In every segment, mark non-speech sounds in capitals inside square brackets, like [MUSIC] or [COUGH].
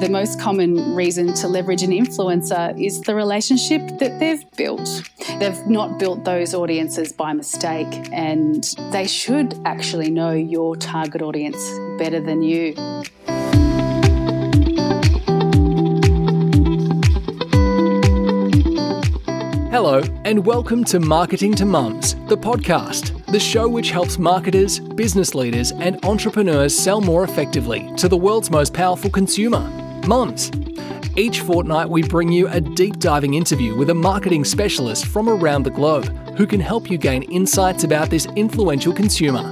The most common reason to leverage an influencer is the relationship that they've built. They've not built those audiences by mistake, and they should actually know your target audience better than you. Hello, and welcome to Marketing to Mums, the podcast, the show which helps marketers, business leaders, and entrepreneurs sell more effectively to the world's most powerful consumer, mums. Each fortnight, we bring you a deep diving interview with a marketing specialist from around the globe who can help you gain insights about this influential consumer.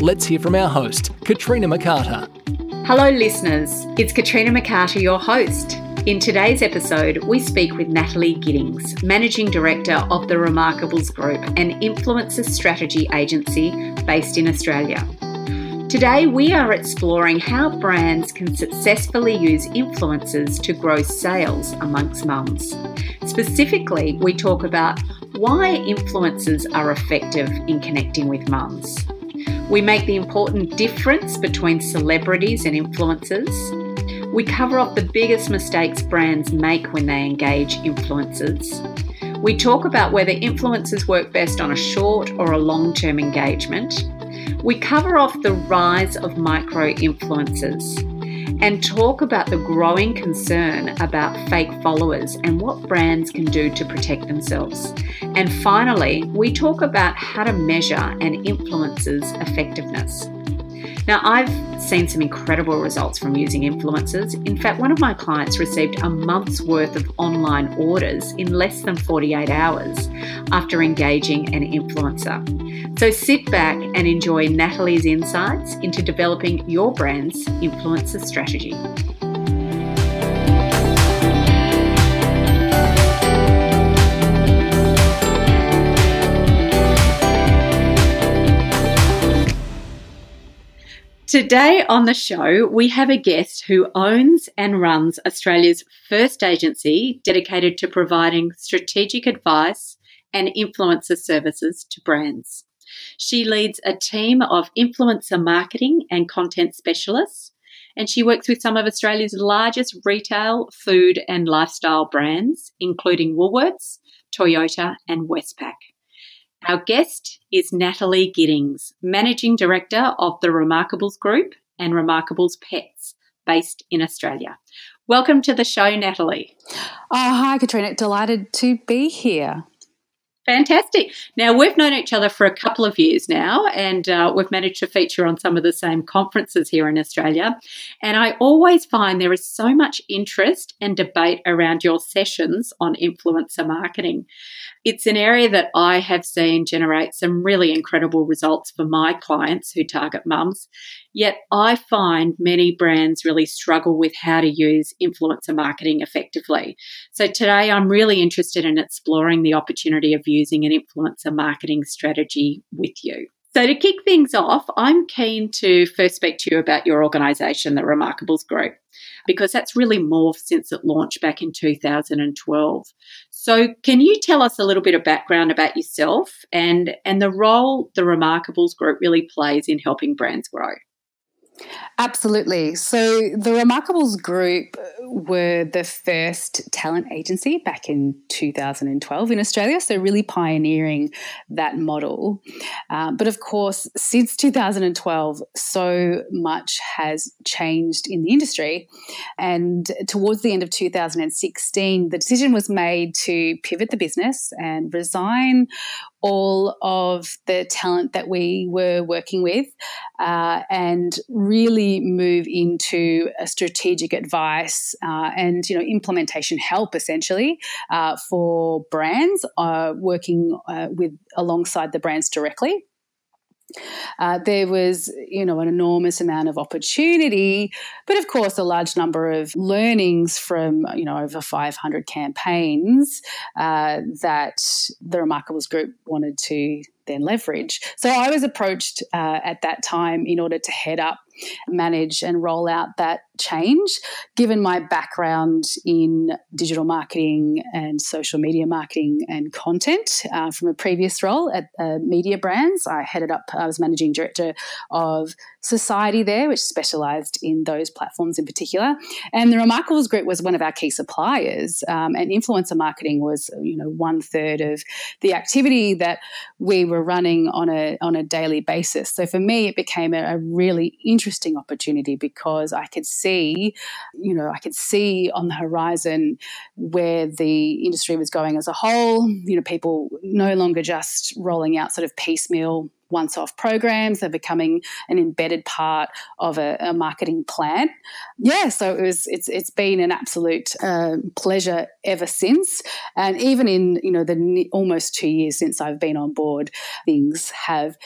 Let's hear from our host, Katrina McCarter. Hello, listeners. It's Katrina McCarter, your host. In today's episode, we speak with Natalie Giddings, Managing Director of the Remarkables Group, an influencer strategy agency based in Australia. Today, we are exploring how brands can successfully use influencers to grow sales amongst mums. Specifically, we talk about why influencers are effective in connecting with mums. We make the important difference between celebrities and influencers we cover off the biggest mistakes brands make when they engage influencers. We talk about whether influencers work best on a short or a long term engagement. We cover off the rise of micro influencers and talk about the growing concern about fake followers and what brands can do to protect themselves. And finally, we talk about how to measure an influencer's effectiveness. Now, I've seen some incredible results from using influencers. In fact, one of my clients received a month's worth of online orders in less than 48 hours after engaging an influencer. So sit back and enjoy Natalie's insights into developing your brand's influencer strategy. Today on the show, we have a guest who owns and runs Australia's first agency dedicated to providing strategic advice and influencer services to brands. She leads a team of influencer marketing and content specialists, and she works with some of Australia's largest retail, food, and lifestyle brands, including Woolworths, Toyota, and Westpac. Our guest is Natalie Giddings, Managing Director of the Remarkables Group and Remarkables Pets, based in Australia. Welcome to the show, Natalie. Oh, hi, Katrina. Delighted to be here. Fantastic. Now, we've known each other for a couple of years now, and uh, we've managed to feature on some of the same conferences here in Australia. And I always find there is so much interest and debate around your sessions on influencer marketing. It's an area that I have seen generate some really incredible results for my clients who target mums. Yet I find many brands really struggle with how to use influencer marketing effectively. So today I'm really interested in exploring the opportunity of using an influencer marketing strategy with you. So, to kick things off, I'm keen to first speak to you about your organisation, the Remarkables Group, because that's really morphed since it launched back in 2012. So, can you tell us a little bit of background about yourself and, and the role the Remarkables Group really plays in helping brands grow? Absolutely. So the Remarkables Group were the first talent agency back in 2012 in Australia, so really pioneering that model. Uh, but of course, since 2012, so much has changed in the industry. And towards the end of 2016, the decision was made to pivot the business and resign all of the talent that we were working with uh, and really move into a strategic advice uh, and you know implementation help essentially uh, for brands uh, working uh, with alongside the brands directly uh, there was, you know, an enormous amount of opportunity, but of course, a large number of learnings from, you know, over 500 campaigns uh, that the Remarkables Group wanted to then leverage. So I was approached uh, at that time in order to head up, manage, and roll out that change. Given my background in digital marketing and social media marketing and content uh, from a previous role at uh, media brands i headed up i was managing director of society there which specialized in those platforms in particular. And the remarkables group was one of our key suppliers um, and influencer marketing was you know one third of the activity that we were running on a on a daily basis. So for me it became a, a really interesting opportunity because i could see, you know, I could see on the horizon where the industry was going as a whole. You know, people no longer just rolling out sort of piecemeal once off programs. They're becoming an embedded part of a, a, marketing plan. Yeah, so it was. It's it's been an absolute uh, pleasure ever since. And even in you know the almost two years since I've been on board, things have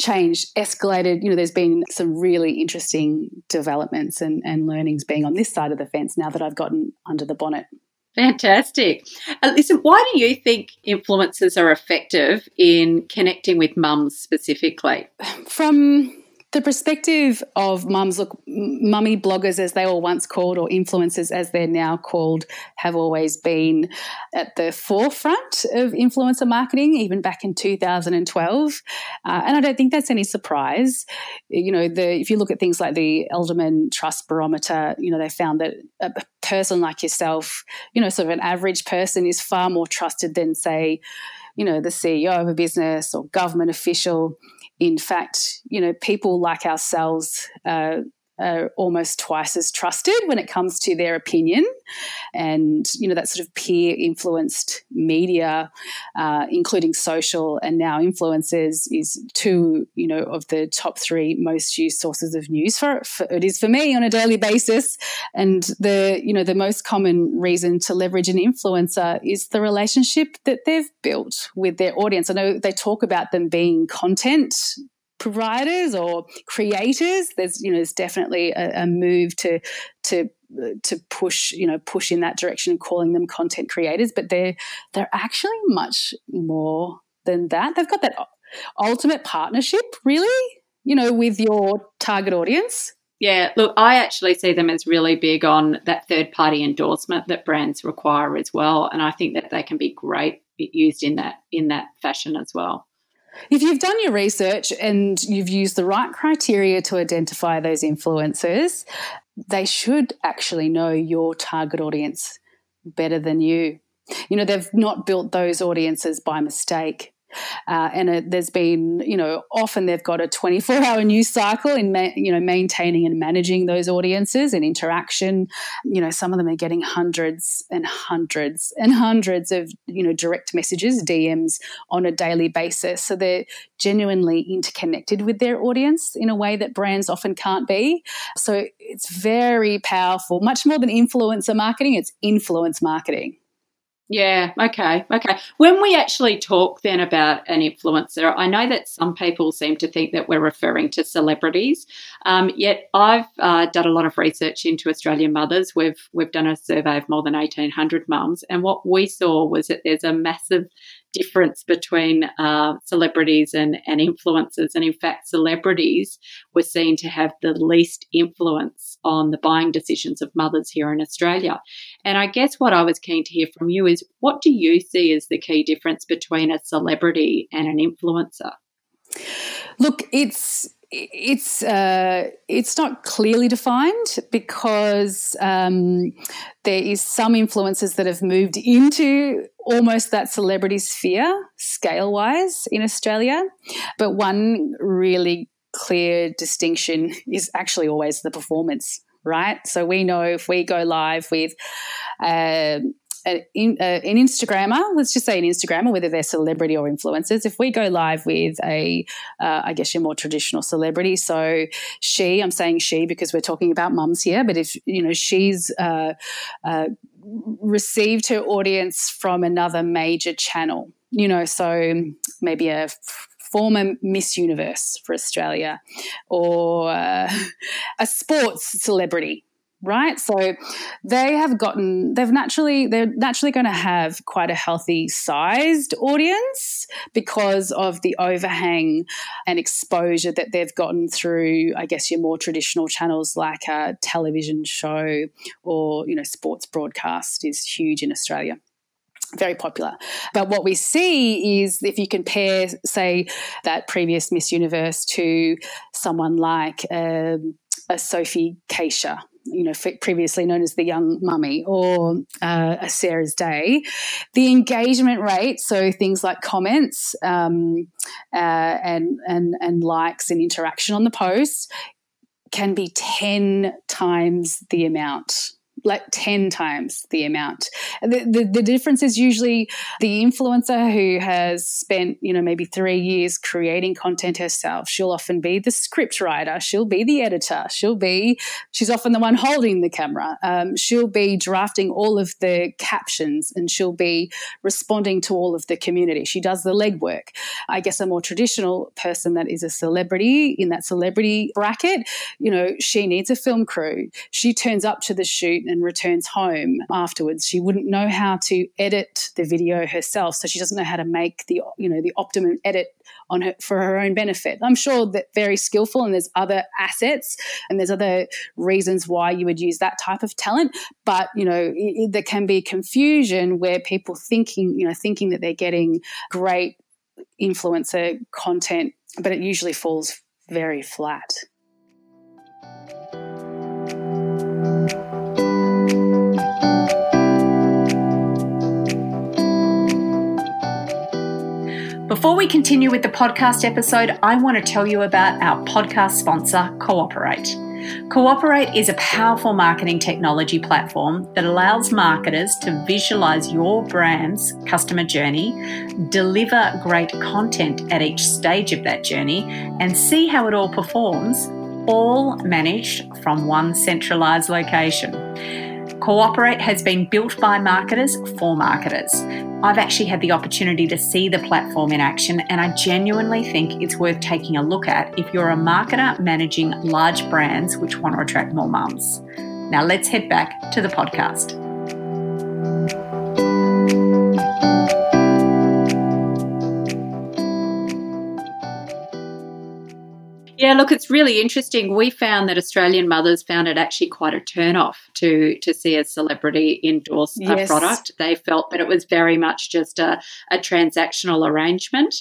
changed, escalated. You know, there's been some really interesting developments and, and learnings being on this side of the fence now that I've gotten under the bonnet. Fantastic. Uh, listen, why do you think influencers are effective in connecting with mums specifically? From the perspective of mums, look, mummy bloggers, as they were once called, or influencers, as they're now called, have always been at the forefront of influencer marketing, even back in 2012. Uh, and I don't think that's any surprise. You know, the, if you look at things like the Edelman Trust Barometer, you know, they found that a person like yourself, you know, sort of an average person, is far more trusted than, say, you know, the CEO of a business or government official. In fact, you know, people like ourselves uh, are almost twice as trusted when it comes to their opinion. And, you know, that sort of peer influenced media, uh, including social and now influencers, is two, you know, of the top three most used sources of news for, for it is for me on a daily basis. And the, you know, the most common reason to leverage an influencer is the relationship that they've built with their audience. I know they talk about them being content providers or creators. There's you know there's definitely a, a move to to to push you know push in that direction calling them content creators, but they're they're actually much more than that. They've got that ultimate partnership, really, you know, with your target audience. Yeah, look, I actually see them as really big on that third party endorsement that brands require as well, and I think that they can be great used in that in that fashion as well. If you've done your research and you've used the right criteria to identify those influencers, they should actually know your target audience better than you. You know, they've not built those audiences by mistake. Uh, and it, there's been, you know, often they've got a 24 hour news cycle in, ma- you know, maintaining and managing those audiences and interaction. You know, some of them are getting hundreds and hundreds and hundreds of, you know, direct messages, DMs on a daily basis. So they're genuinely interconnected with their audience in a way that brands often can't be. So it's very powerful, much more than influencer marketing, it's influence marketing. Yeah, okay, okay. When we actually talk then about an influencer, I know that some people seem to think that we're referring to celebrities. Um, yet I've uh, done a lot of research into Australian mothers. We've we've done a survey of more than eighteen hundred mums, and what we saw was that there's a massive difference between uh, celebrities and, and influencers. And in fact, celebrities were seen to have the least influence on the buying decisions of mothers here in Australia. And I guess what I was keen to hear from you is what do you see as the key difference between a celebrity and an influencer? Look, it's it's uh, it's not clearly defined because um, there is some influences that have moved into almost that celebrity sphere scale wise in Australia, but one really clear distinction is actually always the performance. Right, so we know if we go live with uh, an, an Instagrammer, let's just say an Instagrammer, whether they're celebrity or influencers, if we go live with a, uh, I guess your more traditional celebrity, so she, I'm saying she because we're talking about mums here, but if you know she's uh, uh, received her audience from another major channel, you know, so maybe a former Miss Universe for Australia or uh, [LAUGHS] a sports celebrity right? So they have gotten, they've naturally, they're naturally going to have quite a healthy sized audience because of the overhang and exposure that they've gotten through, I guess, your more traditional channels like a television show or, you know, sports broadcast is huge in Australia very popular. But what we see is if you compare, say, that previous Miss Universe to someone like um, a Sophie Cachia, you know, previously known as the Young Mummy or uh, a Sarah's Day, the engagement rate, so things like comments um, uh, and and and likes and interaction on the post, can be ten times the amount like 10 times the amount. The, the, the, difference is usually the influencer who has spent, you know, maybe three years creating content herself. She'll often be the script writer. She'll be the editor. She'll be, she's often the one holding the camera. Um, she'll be drafting all of the captions and she'll be responding to all of the community. She does the legwork. I guess a more traditional person that is a celebrity in that celebrity bracket, you know, she needs a film crew. She turns up to the shoot and returns home afterwards. She wouldn't know how to edit the video herself, so she doesn't know how to make the you know the optimum edit on her for her own benefit. I'm sure that very skillful, and there's other assets and there's other reasons why you would use that type of talent. But you know, it, there can be confusion where people thinking you know thinking that they're getting great influencer content, but it usually falls very flat. Before we continue with the podcast episode, I want to tell you about our podcast sponsor, Cooperate. Cooperate is a powerful marketing technology platform that allows marketers to visualize your brand's customer journey, deliver great content at each stage of that journey, and see how it all performs, all managed from one centralized location. Cooperate has been built by marketers for marketers. I've actually had the opportunity to see the platform in action, and I genuinely think it's worth taking a look at if you're a marketer managing large brands which want to attract more mums. Now, let's head back to the podcast. Look, it's really interesting. We found that Australian mothers found it actually quite a turn off to to see a celebrity endorse yes. a product. They felt that it was very much just a, a transactional arrangement,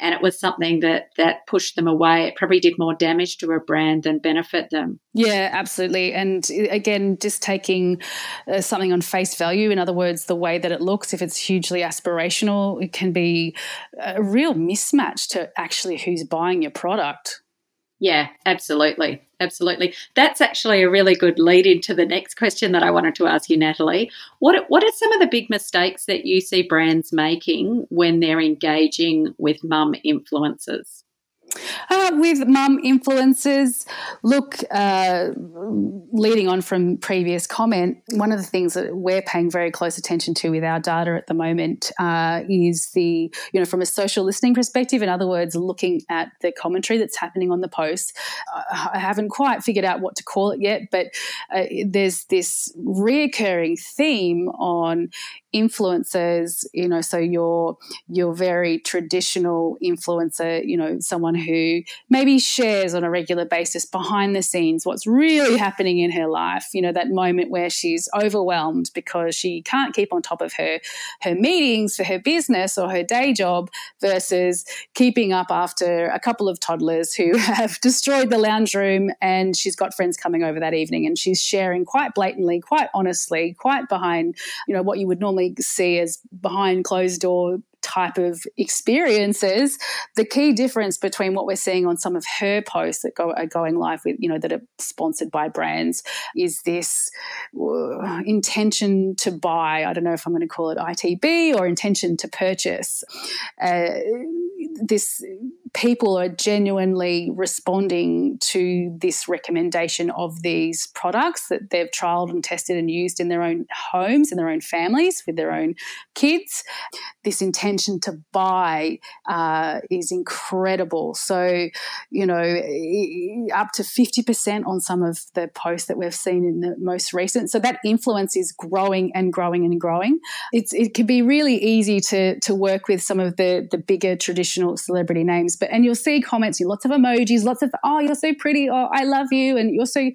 and it was something that that pushed them away. It probably did more damage to a brand than benefit them. Yeah, absolutely. And again, just taking uh, something on face value, in other words, the way that it looks, if it's hugely aspirational, it can be a real mismatch to actually who's buying your product. Yeah, absolutely. Absolutely. That's actually a really good lead into the next question that I wanted to ask you, Natalie. What, what are some of the big mistakes that you see brands making when they're engaging with mum influencers? Uh, with mum influences, look, uh, leading on from previous comment, one of the things that we're paying very close attention to with our data at the moment uh, is the, you know, from a social listening perspective, in other words, looking at the commentary that's happening on the post. Uh, I haven't quite figured out what to call it yet, but uh, there's this reoccurring theme on influencers you know so your your very traditional influencer you know someone who maybe shares on a regular basis behind the scenes what's really happening in her life you know that moment where she's overwhelmed because she can't keep on top of her her meetings for her business or her day job versus keeping up after a couple of toddlers who [LAUGHS] have destroyed the lounge room and she's got friends coming over that evening and she's sharing quite blatantly quite honestly quite behind you know what you would normally normally see as behind closed door type of experiences the key difference between what we're seeing on some of her posts that go, are going live with you know that are sponsored by brands is this uh, intention to buy i don't know if i'm going to call it itb or intention to purchase uh, this people are genuinely responding to this recommendation of these products that they've trialed and tested and used in their own homes, and their own families, with their own kids. This intention to buy uh, is incredible. So, you know, up to 50% on some of the posts that we've seen in the most recent. So that influence is growing and growing and growing. It's, it can be really easy to, to work with some of the, the bigger traditional celebrity names but and you'll see comments, lots of emojis, lots of oh you're so pretty, oh I love you, and you're so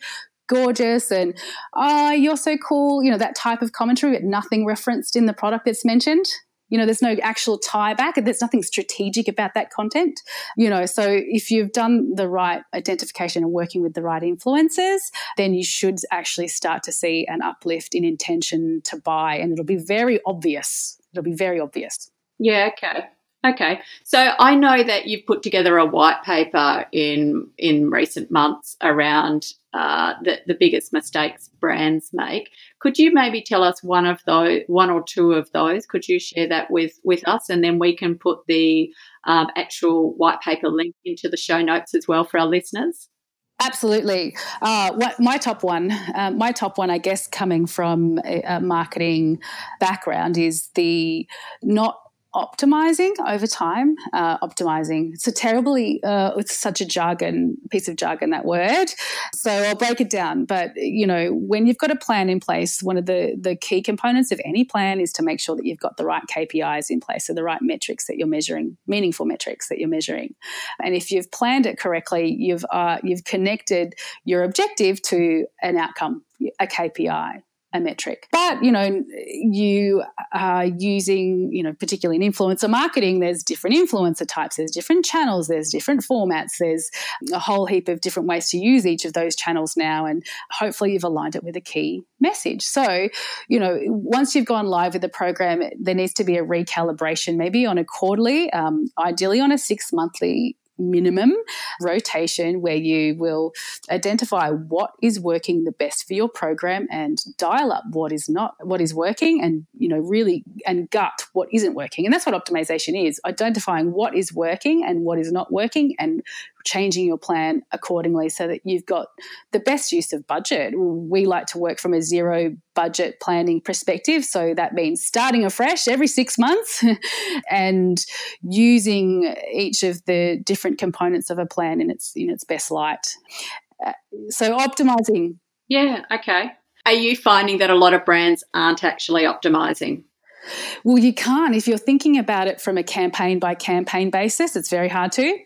gorgeous and oh you're so cool, you know that type of commentary, but nothing referenced in the product that's mentioned. You know, there's no actual tie back. There's nothing strategic about that content. You know, so if you've done the right identification and working with the right influencers, then you should actually start to see an uplift in intention to buy, and it'll be very obvious. It'll be very obvious. Yeah. Okay. Okay, so I know that you've put together a white paper in in recent months around uh, the the biggest mistakes brands make. Could you maybe tell us one of those, one or two of those? Could you share that with with us, and then we can put the um, actual white paper link into the show notes as well for our listeners. Absolutely. Uh, what, my top one, uh, my top one, I guess, coming from a, a marketing background, is the not optimizing over time. Uh, optimizing. It's a terribly, uh, it's such a jargon, piece of jargon, that word. So I'll break it down. But, you know, when you've got a plan in place, one of the, the key components of any plan is to make sure that you've got the right KPIs in place, so the right metrics that you're measuring, meaningful metrics that you're measuring. And if you've planned it correctly, you've, uh, you've connected your objective to an outcome, a KPI a metric. But, you know, you are using, you know, particularly in influencer marketing, there's different influencer types, there's different channels, there's different formats, there's a whole heap of different ways to use each of those channels now. And hopefully you've aligned it with a key message. So, you know, once you've gone live with the program, there needs to be a recalibration, maybe on a quarterly, um, ideally on a six monthly minimum rotation where you will identify what is working the best for your program and dial up what is not what is working and you know really and gut what isn't working. And that's what optimization is identifying what is working and what is not working and changing your plan accordingly so that you've got the best use of budget. We like to work from a zero budget planning perspective. So that means starting afresh every six months [LAUGHS] and using each of the different components of a plan in its in its best light. Uh, so optimizing. Yeah, okay. Are you finding that a lot of brands aren't actually optimizing? Well, you can't. If you're thinking about it from a campaign by campaign basis, it's very hard to.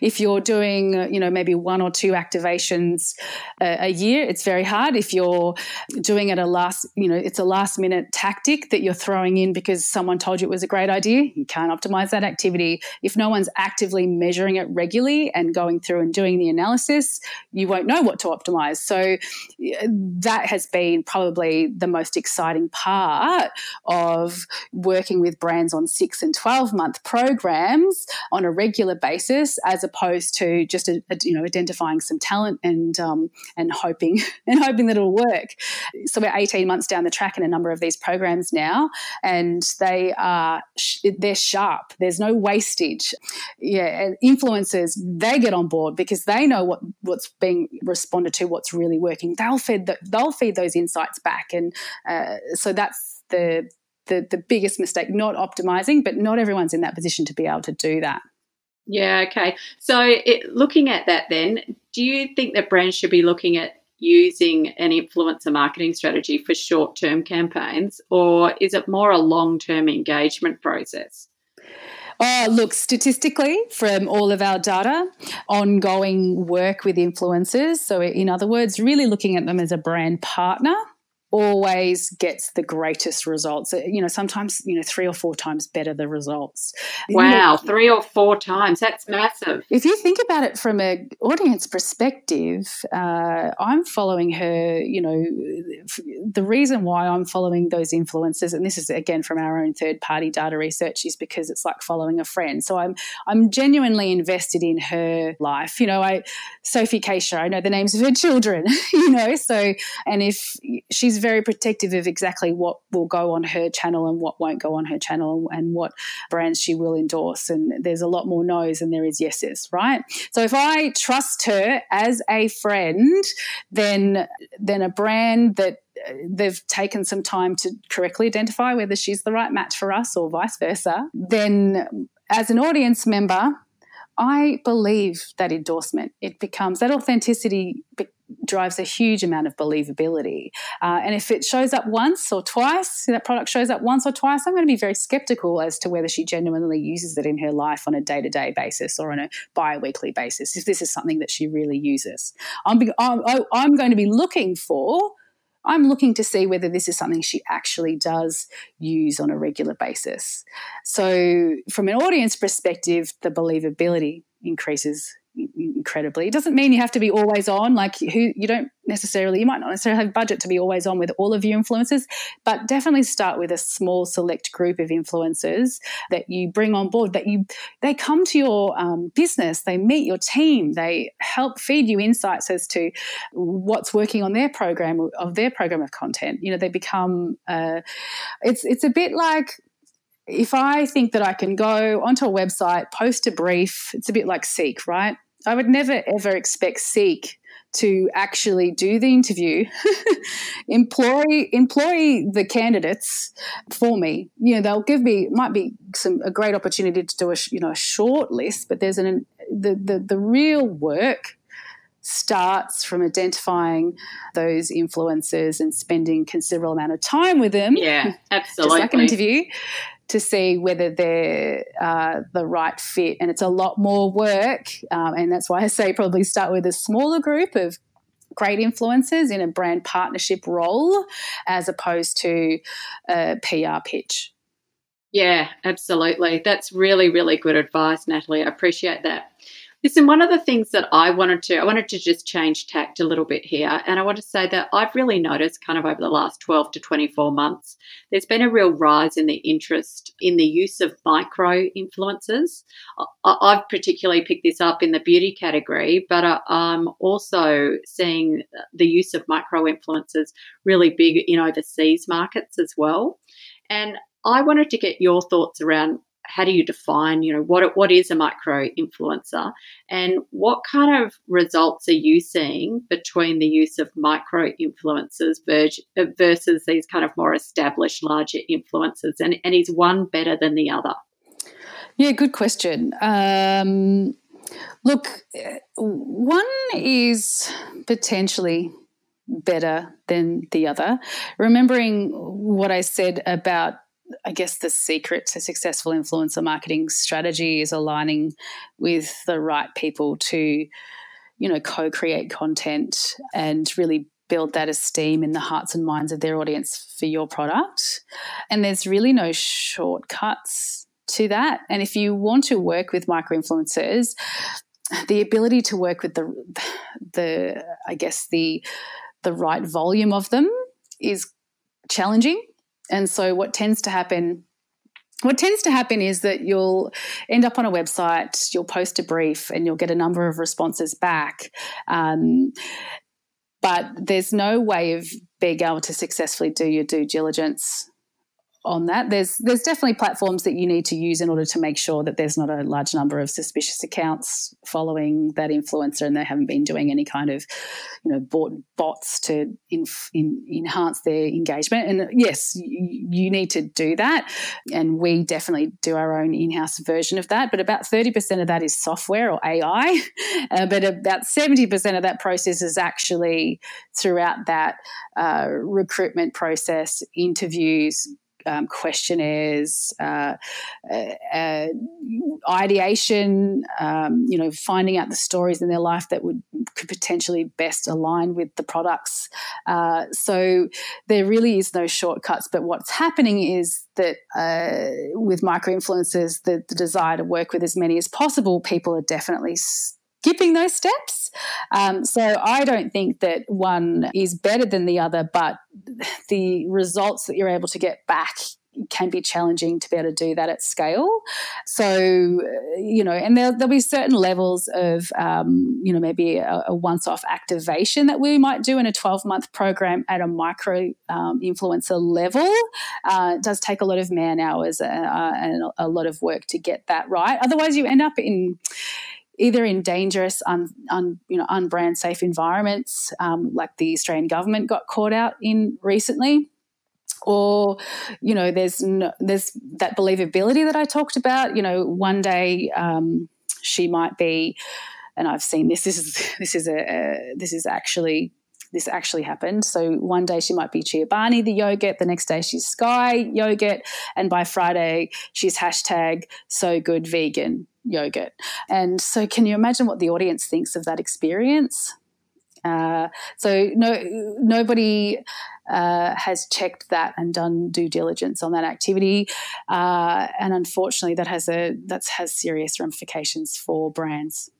If you're doing, uh, you know, maybe one or two activations a, a, year, it's very hard. If you're doing it a last, you know, it's a last minute tactic that you're throwing in because someone told you it was a great idea, you can't optimize that activity. If no one's actively measuring it regularly and going through and doing the analysis, you won't know what to optimize. So that has been probably the most exciting part of working with brands on six and 12 month programs on a regular basis as opposed to just a, a, you know identifying some talent and um, and hoping [LAUGHS] and hoping that it'll work. So we're 18 months down the track in a number of these programs now, and they are they're sharp. There's no wastage. Yeah, influencers they get on board because they know what what's being responded to, what's really working. They'll feed the, they'll feed those insights back, and uh, so that's the the, the biggest mistake, not optimizing, but not everyone's in that position to be able to do that. Yeah, okay. So, it, looking at that, then, do you think that brands should be looking at using an influencer marketing strategy for short term campaigns, or is it more a long term engagement process? Oh, look, statistically, from all of our data, ongoing work with influencers, so in other words, really looking at them as a brand partner always gets the greatest results. Uh, you know, sometimes, you know, three or four times better the results. Wow, three or four times. That's massive. If you think about it from an audience perspective, uh, I'm following her, you know, the reason why I'm following those influencers, and this is again from our own third party data research, is because it's like following a friend. So I'm I'm genuinely invested in her life. You know, I Sophie Cachia, I know the names of her children, [LAUGHS] you know, so and if she's very protective of exactly what will go on her channel and what won't go on her channel and what brands she will endorse. And there's a lot more no's than there is yeses, right? So if I trust her as a friend, then then a brand that uh, they've taken some time to correctly identify whether she's the right match for us or vice versa, then as an audience member, I believe that endorsement. It becomes that authenticity be- drives a huge amount of believability. Uh, and if it shows up once or twice, that product shows up once or twice, I'm going to be very skeptical as to whether she genuinely uses it in her life on a day to day basis or on a bi weekly basis, if this is something that she really uses. I'm, I'm, I'm going to be looking for I'm looking to see whether this is something she actually does use on a regular basis. So, from an audience perspective, the believability increases incredibly. It doesn't mean you have to be always on. Like who you don't necessarily, you might not necessarily have budget to be always on with all of your influencers, but definitely start with a small select group of influencers that you bring on board. That you they come to your um, business, they meet your team, they help feed you insights as to what's working on their program of their program of content. You know, they become. Uh, it's it's a bit like if I think that I can go onto a website, post a brief, it's a bit like Seek, right? I would never ever expect Seek to actually do the interview, [LAUGHS] employ employ the candidates for me. You know, they'll give me might be some a great opportunity to do a you know a short list, but there's an the the, the real work starts from identifying those influencers and spending considerable amount of time with them. Yeah, absolutely. [LAUGHS] Just like an interview to see whether they're uh, the right fit. And it's a lot more work. Um, and that's why I say probably start with a smaller group of great influencers in a brand partnership role as opposed to a PR pitch. Yeah, absolutely. That's really, really good advice, Natalie. I appreciate that. Listen, one of the things that I wanted to, I wanted to just change tact a little bit here. And I want to say that I've really noticed kind of over the last 12 to 24 months, there's been a real rise in the interest in the use of micro influencers. I've particularly picked this up in the beauty category, but I'm also seeing the use of micro influencers really big in overseas markets as well. And I wanted to get your thoughts around how do you define, you know, what what is a micro influencer, and what kind of results are you seeing between the use of micro influencers versus these kind of more established larger influencers, and and is one better than the other? Yeah, good question. Um, look, one is potentially better than the other. Remembering what I said about I guess the secret to successful influencer marketing strategy is aligning with the right people to, you know, co create content and really build that esteem in the hearts and minds of their audience for your product. And there's really no shortcuts to that. And if you want to work with micro influencers, the ability to work with the the I guess the the right volume of them is challenging and so what tends to happen what tends to happen is that you'll end up on a website, you'll post a brief, and you'll get a number of responses back. Um, but there's no way of being able to successfully do your due diligence on that. There's there's definitely platforms that you need to use in order to make sure that there's not a large number of suspicious accounts following that influencer, and they haven't been doing any kind of, you know, bought bots to in, in, enhance their engagement. And yes, you, you need to do that, and we definitely do our own in-house version of that. But about thirty percent of that is software or AI, [LAUGHS] uh, but about seventy percent of that process is actually throughout that uh, recruitment process, interviews um, questionnaires, uh, uh, uh, ideation, um, you know, finding out the stories in their life that would could potentially best align with the products. Uh, so there really is no shortcuts. But what's happening is that uh, with micro influencers, the, the desire to work with as many as possible, people are definitely skipping those steps. Um, so I don't think that one is better than the other, but the results that you're able to get back can be challenging to be able to do that at scale. So, you know, and there, will be certain levels of, um, you know, maybe a, a once off activation that we might do in a 12 month program at a micro um, influencer level. Uh, it does take a lot of man hours uh, and a lot of work to get that right. Otherwise, you end up in either in dangerous, un, un, you know, unbrand safe environments, um, like the Australian government got caught out in recently, or you know, there's no, there's that believability that I talked about. You know, one day um, she might be, and I've seen this. This is [LAUGHS] this is a, a this is actually this actually happened. So one day she might be Chobani the yogurt, the next day she's Sky yogurt, and by Friday she's hashtag so good vegan yogurt. And so, can you imagine what the audience thinks of that experience? Uh, so no, nobody uh, has checked that and done due diligence on that activity, uh, and unfortunately, that has a that has serious ramifications for brands.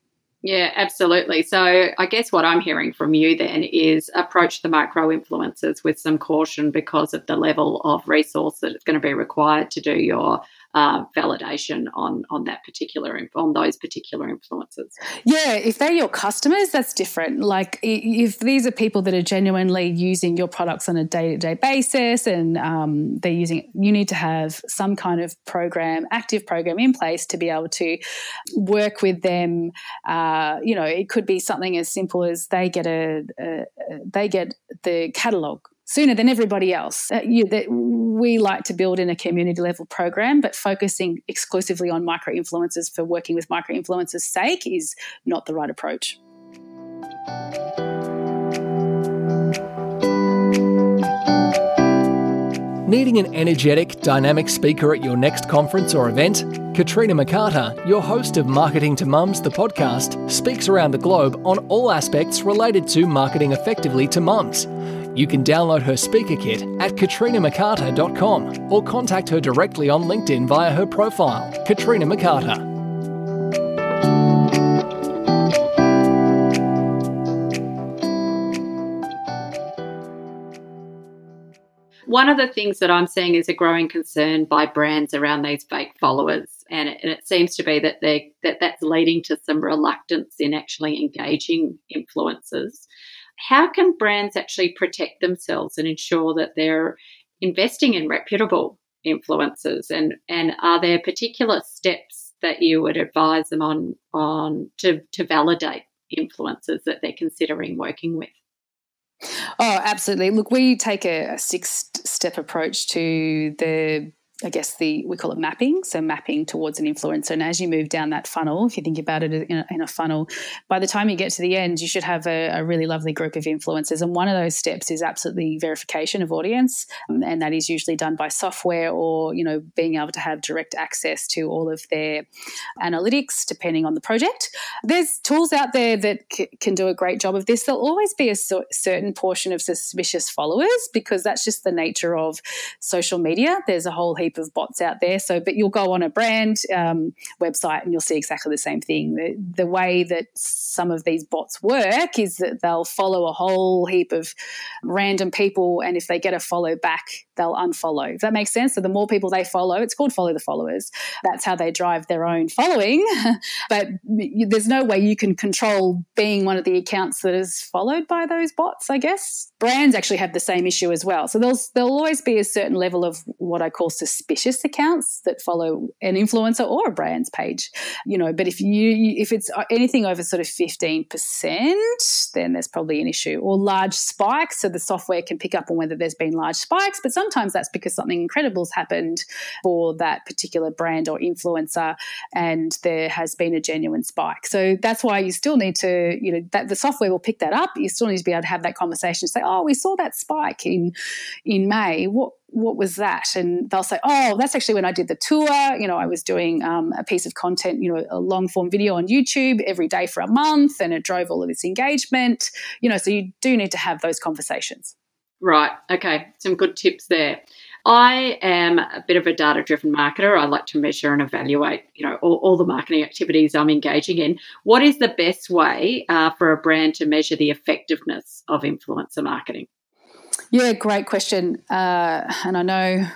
Yeah, absolutely. So I guess what I'm hearing from you then is approach the micro influencers with some caution because of the level of resource that's going to be required to do your uh, validation on on that particular on those particular influences. Yeah, if they're your customers, that's different. Like if these are people that are genuinely using your products on a day to day basis, and um, they're using, you need to have some kind of program, active program in place to be able to work with them. Uh, you know, it could be something as simple as they get a, a they get the catalog sooner than everybody else. Uh, you, that we like to build in a community level program, but focusing exclusively on micro influencers for working with micro influencers' sake is not the right approach. Needing an energetic, dynamic speaker at your next conference or event? Katrina McCarter, your host of Marketing to Mums, the podcast, speaks around the globe on all aspects related to marketing effectively to mums. You can download her speaker kit at katrinamccarter.com or contact her directly on LinkedIn via her profile, Katrina McCarter. One of the things that I'm seeing is a growing concern by brands around these fake followers. And it, and it seems to be that, they, that that's leading to some reluctance in actually engaging influencers how can brands actually protect themselves and ensure that they're investing in reputable influencers and and are there particular steps that you would advise them on on to to validate influencers that they're considering working with Oh, absolutely. Look, we take a, a six step approach to the I guess the we call it mapping, so mapping towards an influencer. And as you move down that funnel, if you think about it in a, in a funnel, by the time you get to the end, you should have a, a, really lovely group of influencers. And one of those steps is absolutely verification of audience, um, and that is usually done by software or you know being able to have direct access to all of their analytics, depending on the project. There's tools out there that c- can do a great job of this. There'll always be a so- certain portion of suspicious followers because that's just the nature of social media. There's a whole heap heap of bots out there. So, but you'll go on a brand um, website and you'll see exactly the same thing. The, the, way that some of these bots work is that they'll follow a whole heap of random people, and if they get a follow back, they'll unfollow. Does that make sense? So, the more people they follow, it's called follow the followers. That's how they drive their own following. [LAUGHS] but there's no way you can control being one of the accounts that is followed by those bots. I guess brands actually have the same issue as well. So there'll there'll always be a certain level of what I call suspicious accounts that follow an influencer or a brand's page, you know. But if you if it's anything over sort of fifteen percent, then there's probably an issue. Or large spikes, so the software can pick up on whether there's been large spikes. But sometimes that's because something incredible's happened for that particular brand or influencer, and there has been a genuine spike. So that's why you still need to, you know, that the software will pick that up. You still need to be able to have that conversation. Say, oh, we saw that spike in in May. What what was that? And they'll say, oh, that's actually when I did the tour. You know, I was doing um, a piece of content, you know, a long form video on YouTube every day for a month, and it drove all of this engagement. You know, so you do need to have those conversations. Right. Okay. Some good tips there. I am a bit of a data driven marketer. I like to measure and evaluate, you know, all, all, the marketing activities I'm engaging in. What is the best way uh, for a brand to measure the effectiveness of influencer marketing? Yeah, great question. Uh, and I know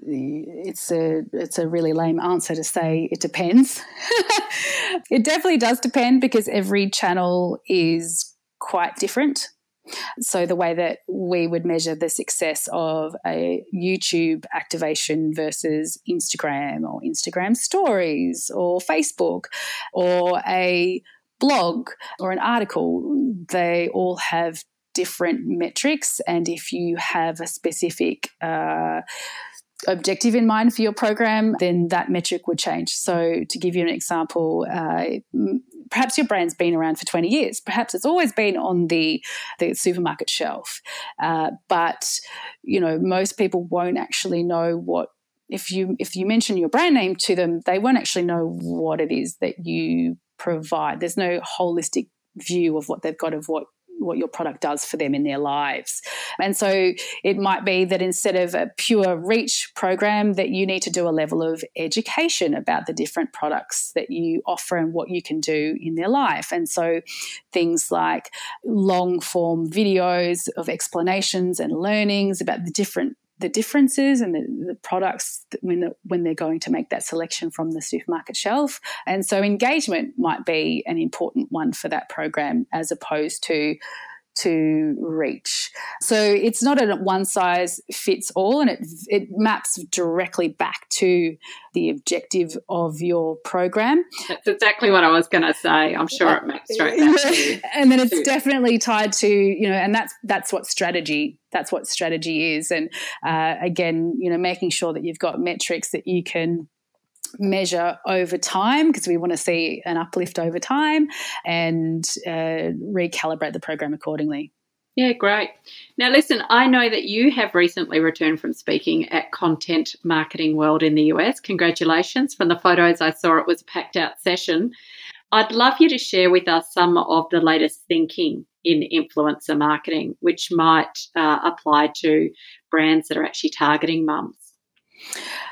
it's a it's a really lame answer to say it depends. [LAUGHS] it definitely does depend because every channel is quite different. So, the way that we would measure the success of a YouTube activation versus Instagram or Instagram stories or Facebook or a blog or an article, they all have different metrics. And if you have a specific uh, objective in mind for your program, then that metric would change. So, to give you an example, uh, perhaps your brand's been around for 20 years. Perhaps it's always been on the, the supermarket shelf. Uh, but, you know, most people won't actually know what if you if you mention your brand name to them, they won't actually know what it is that you provide. There's no holistic view of what they've got of what what your product does for them in their lives. And so it might be that instead of a pure reach program that you need to do a level of education about the different products that you offer and what you can do in their life. And so things like long form videos of explanations and learnings about the different the differences and the, the products when the, when they're going to make that selection from the supermarket shelf. And so engagement might be an important one for that program as opposed to to reach. So it's not a one size fits all, and it it maps directly back to the objective of your program. That's exactly what I was going to say. I'm sure it maps straight back. to, [LAUGHS] and then it's definitely tied to you know, and that's that's what strategy that's what strategy is, and uh, again, you know, making sure that you've got metrics that you can measure over time because we want to see an uplift over time and uh, recalibrate the program accordingly. Yeah, great. Now, listen, I know that you have recently returned from speaking at Content Marketing World in the US. Congratulations. From the photos I saw, it was a packed out session. I'd love you to share with us some of the latest thinking in influencer marketing, which might uh, apply to brands that are actually targeting mums.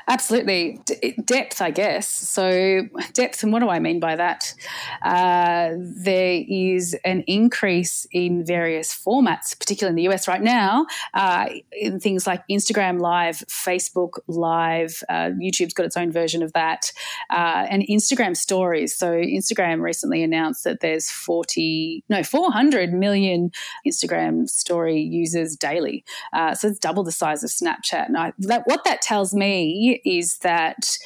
Absolutely. D- depth, I guess. So, depth, and what do I mean by that? Uh, there is an increase in various formats, particularly in the US right now, uh, in things like Instagram Live, Facebook Live, uh, YouTube's got its own version of that, uh, and Instagram Stories. So, Instagram recently announced that there's 40, no, 400 million Instagram story users daily. Uh, so, it's double the size of Snapchat. And I, that, what that tells me is that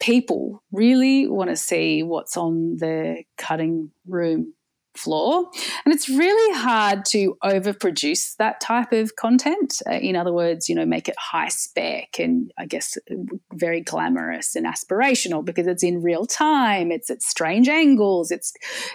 people really want to see what's on the cutting room floor. And it's really hard to overproduce that type of content. Uh, in other words, you know, make it high spec and I guess very glamorous and aspirational because it's in real time, it's at strange angles, it's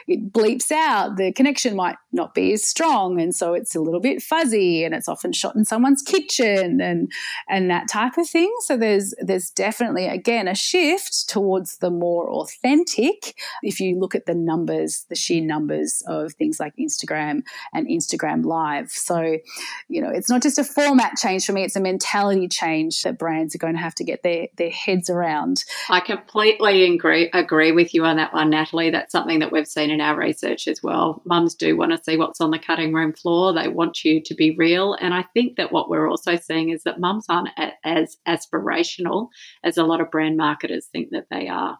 it bleeps out, the connection might not be as strong and so it's a little bit fuzzy and it's often shot in someone's kitchen and and that type of thing. So there's there's definitely again a shift towards the more authentic if you look at the numbers, the sheer numbers of things like Instagram and Instagram Live. So, you know, it's not just a format change for me, it's a mentality change that brands are going to have to get their, their heads around. I completely agree, agree with you on that one, Natalie. That's something that we've seen in our research as well. Mums do want to see what's on the cutting room floor, they want you to be real. And I think that what we're also seeing is that mums aren't as aspirational as a lot of brand marketers think that they are.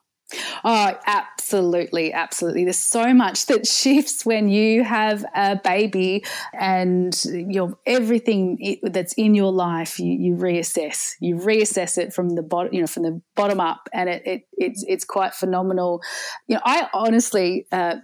Oh, absolutely, absolutely. There's so much that shifts when you have a baby and your everything that's in your life. You, you reassess. You reassess it from the bottom, you know, from the bottom up, and it, it it's it's quite phenomenal. You know, I honestly uh,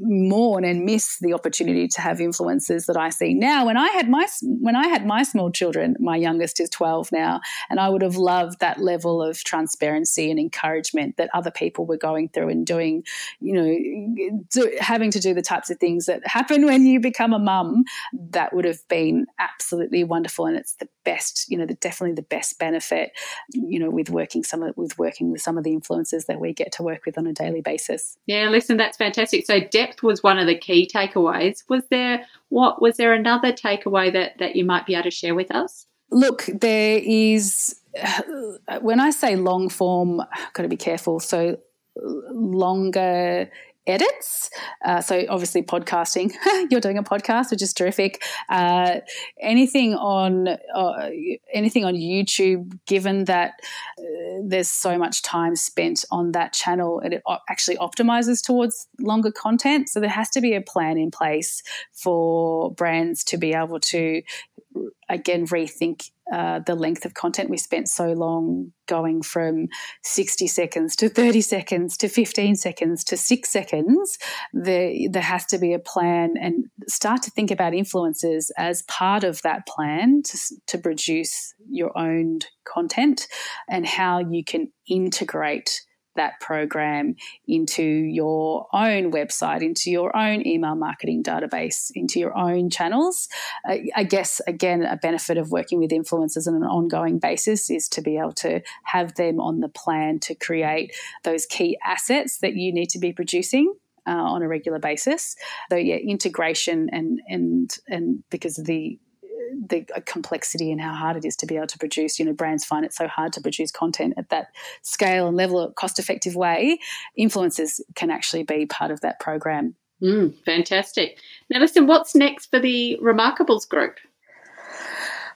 mourn and miss the opportunity to have influences that I see now. When I had my when I had my small children, my youngest is 12 now, and I would have loved that level of transparency and encouragement that other people were going through and doing, you know, do, having to do the types of things that happen when you become a mum, that would have been absolutely wonderful. And it's the best, you know, the, definitely the best benefit, you know, with working some of, with working with some of the influences that we get to work with on a daily basis. Yeah, listen, that's fantastic. So depth was one of the key takeaways. Was there what was there another takeaway that that you might be able to share with us? Look, there is [SIGHS] when I say long form, I've got to be careful. So longer edits. Uh, so obviously podcasting, [LAUGHS] you're doing a podcast, which is terrific. Uh, anything on uh, anything on YouTube, given that uh, there's so much time spent on that channel, and it actually optimizes towards longer content. So there has to be a plan in place for brands to be able to again rethink uh, the length of content. We spent so long going from 60 seconds to 30 seconds to 15 seconds to six seconds. There, there has to be a plan and start to think about influencers as part of that plan to, to produce your own content and how you can integrate that program into your own website, into your own email marketing database, into your own channels. Uh, I guess, again, a benefit of working with influencers on an ongoing basis is to be able to have them on the plan to create those key assets that you need to be producing. Uh, on a regular basis, so yeah, integration and and and because of the the complexity and how hard it is to be able to produce. You know, brands find it so hard to produce content at that scale and level, of cost effective way. Influencers can actually be part of that program. Mm, fantastic. Now, listen, what's next for the Remarkables group?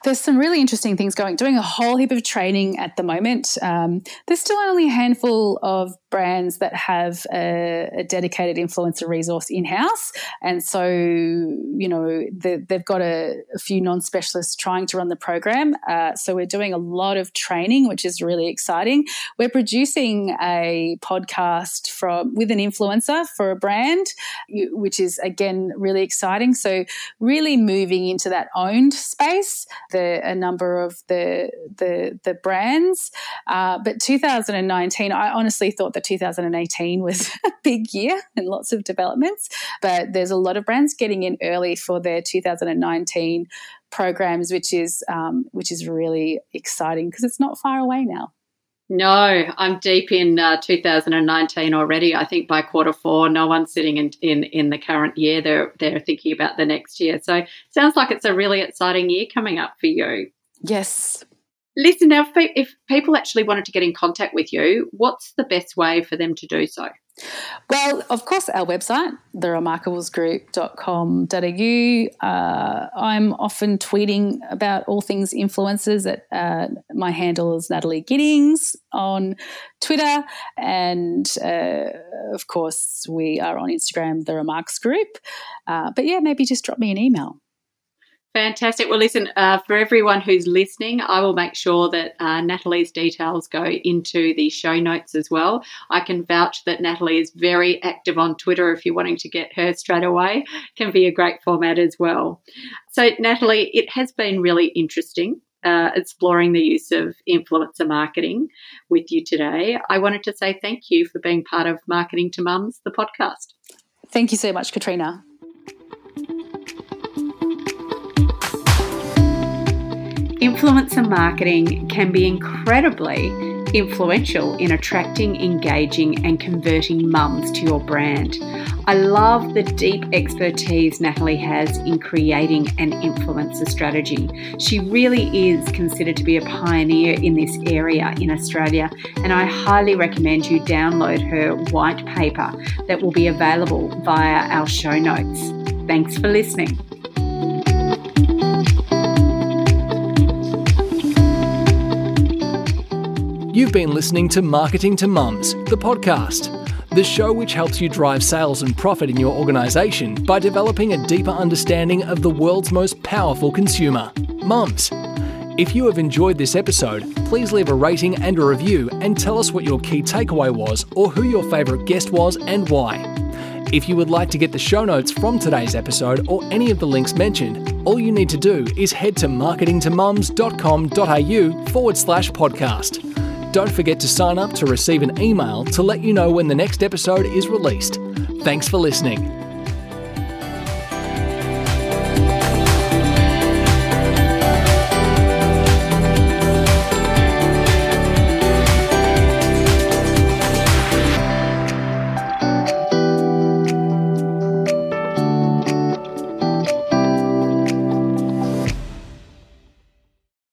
There's some really interesting things going. Doing a whole heap of training at the moment. Um, there's still only a handful of brands that have a, a dedicated influencer resource in house, and so you know the, they've got a, a few non-specialists trying to run the program. Uh, so we're doing a lot of training, which is really exciting. We're producing a podcast from with an influencer for a brand, which is again really exciting. So really moving into that owned space the a number of the the, the brands. Uh, but 2019, I honestly thought that 2018 was [LAUGHS] a big year and lots of developments. But there's a lot of brands getting in early for their 2019 programs, which is um, which is really exciting because it's not far away now. No, I'm deep in uh, 2019 already. I think by quarter four, no one's sitting in, in, in the current year. They're they're thinking about the next year. So sounds like it's a really exciting year coming up for you. Yes, Listen, now, if, people actually wanted to get in contact with you, what's the best way for them to do so? Well, of course, our website, theremarkablesgroup.com.au. Uh, I'm often tweeting about all things influencers. At uh, my handle is Natalie Giddings on Twitter, and uh, of course, we are on Instagram, the Remarkables Group. Uh, but yeah, maybe just drop me an email. Fantastic. Well, listen, uh, for everyone who's listening, I will make sure that uh, Natalie's details go into the show notes as well. I can vouch that Natalie is very active on Twitter if you're wanting to get her straight away. Can be a great format as well. So, Natalie, it has been really interesting. Uh, exploring the use of influencer marketing with you today. I wanted to say thank you for being part of Marketing to Mums, the podcast. Thank you so much, Katrina. Influencer marketing can be incredibly influential in attracting, engaging, and converting mums to your brand. I love the deep expertise Natalie has in creating an influencer strategy. She really is considered to be a pioneer in this area in Australia, and I highly recommend you download her white paper that will be available via our show notes. Thanks for listening. You've been listening to Marketing to Mums, the podcast, the show which helps you drive sales and profit in your organisation by developing a deeper understanding of the world's most powerful consumer, mums. If you have enjoyed this episode, please leave a rating and a review and tell us what your key takeaway was or who your favourite guest was and why. If you would like to get the show notes from today's episode or any of the links mentioned, all you need to do is head to marketingtomums.com.au forward slash podcast. Don't forget to sign up to receive an email to let you know when the next episode is released. Thanks for listening.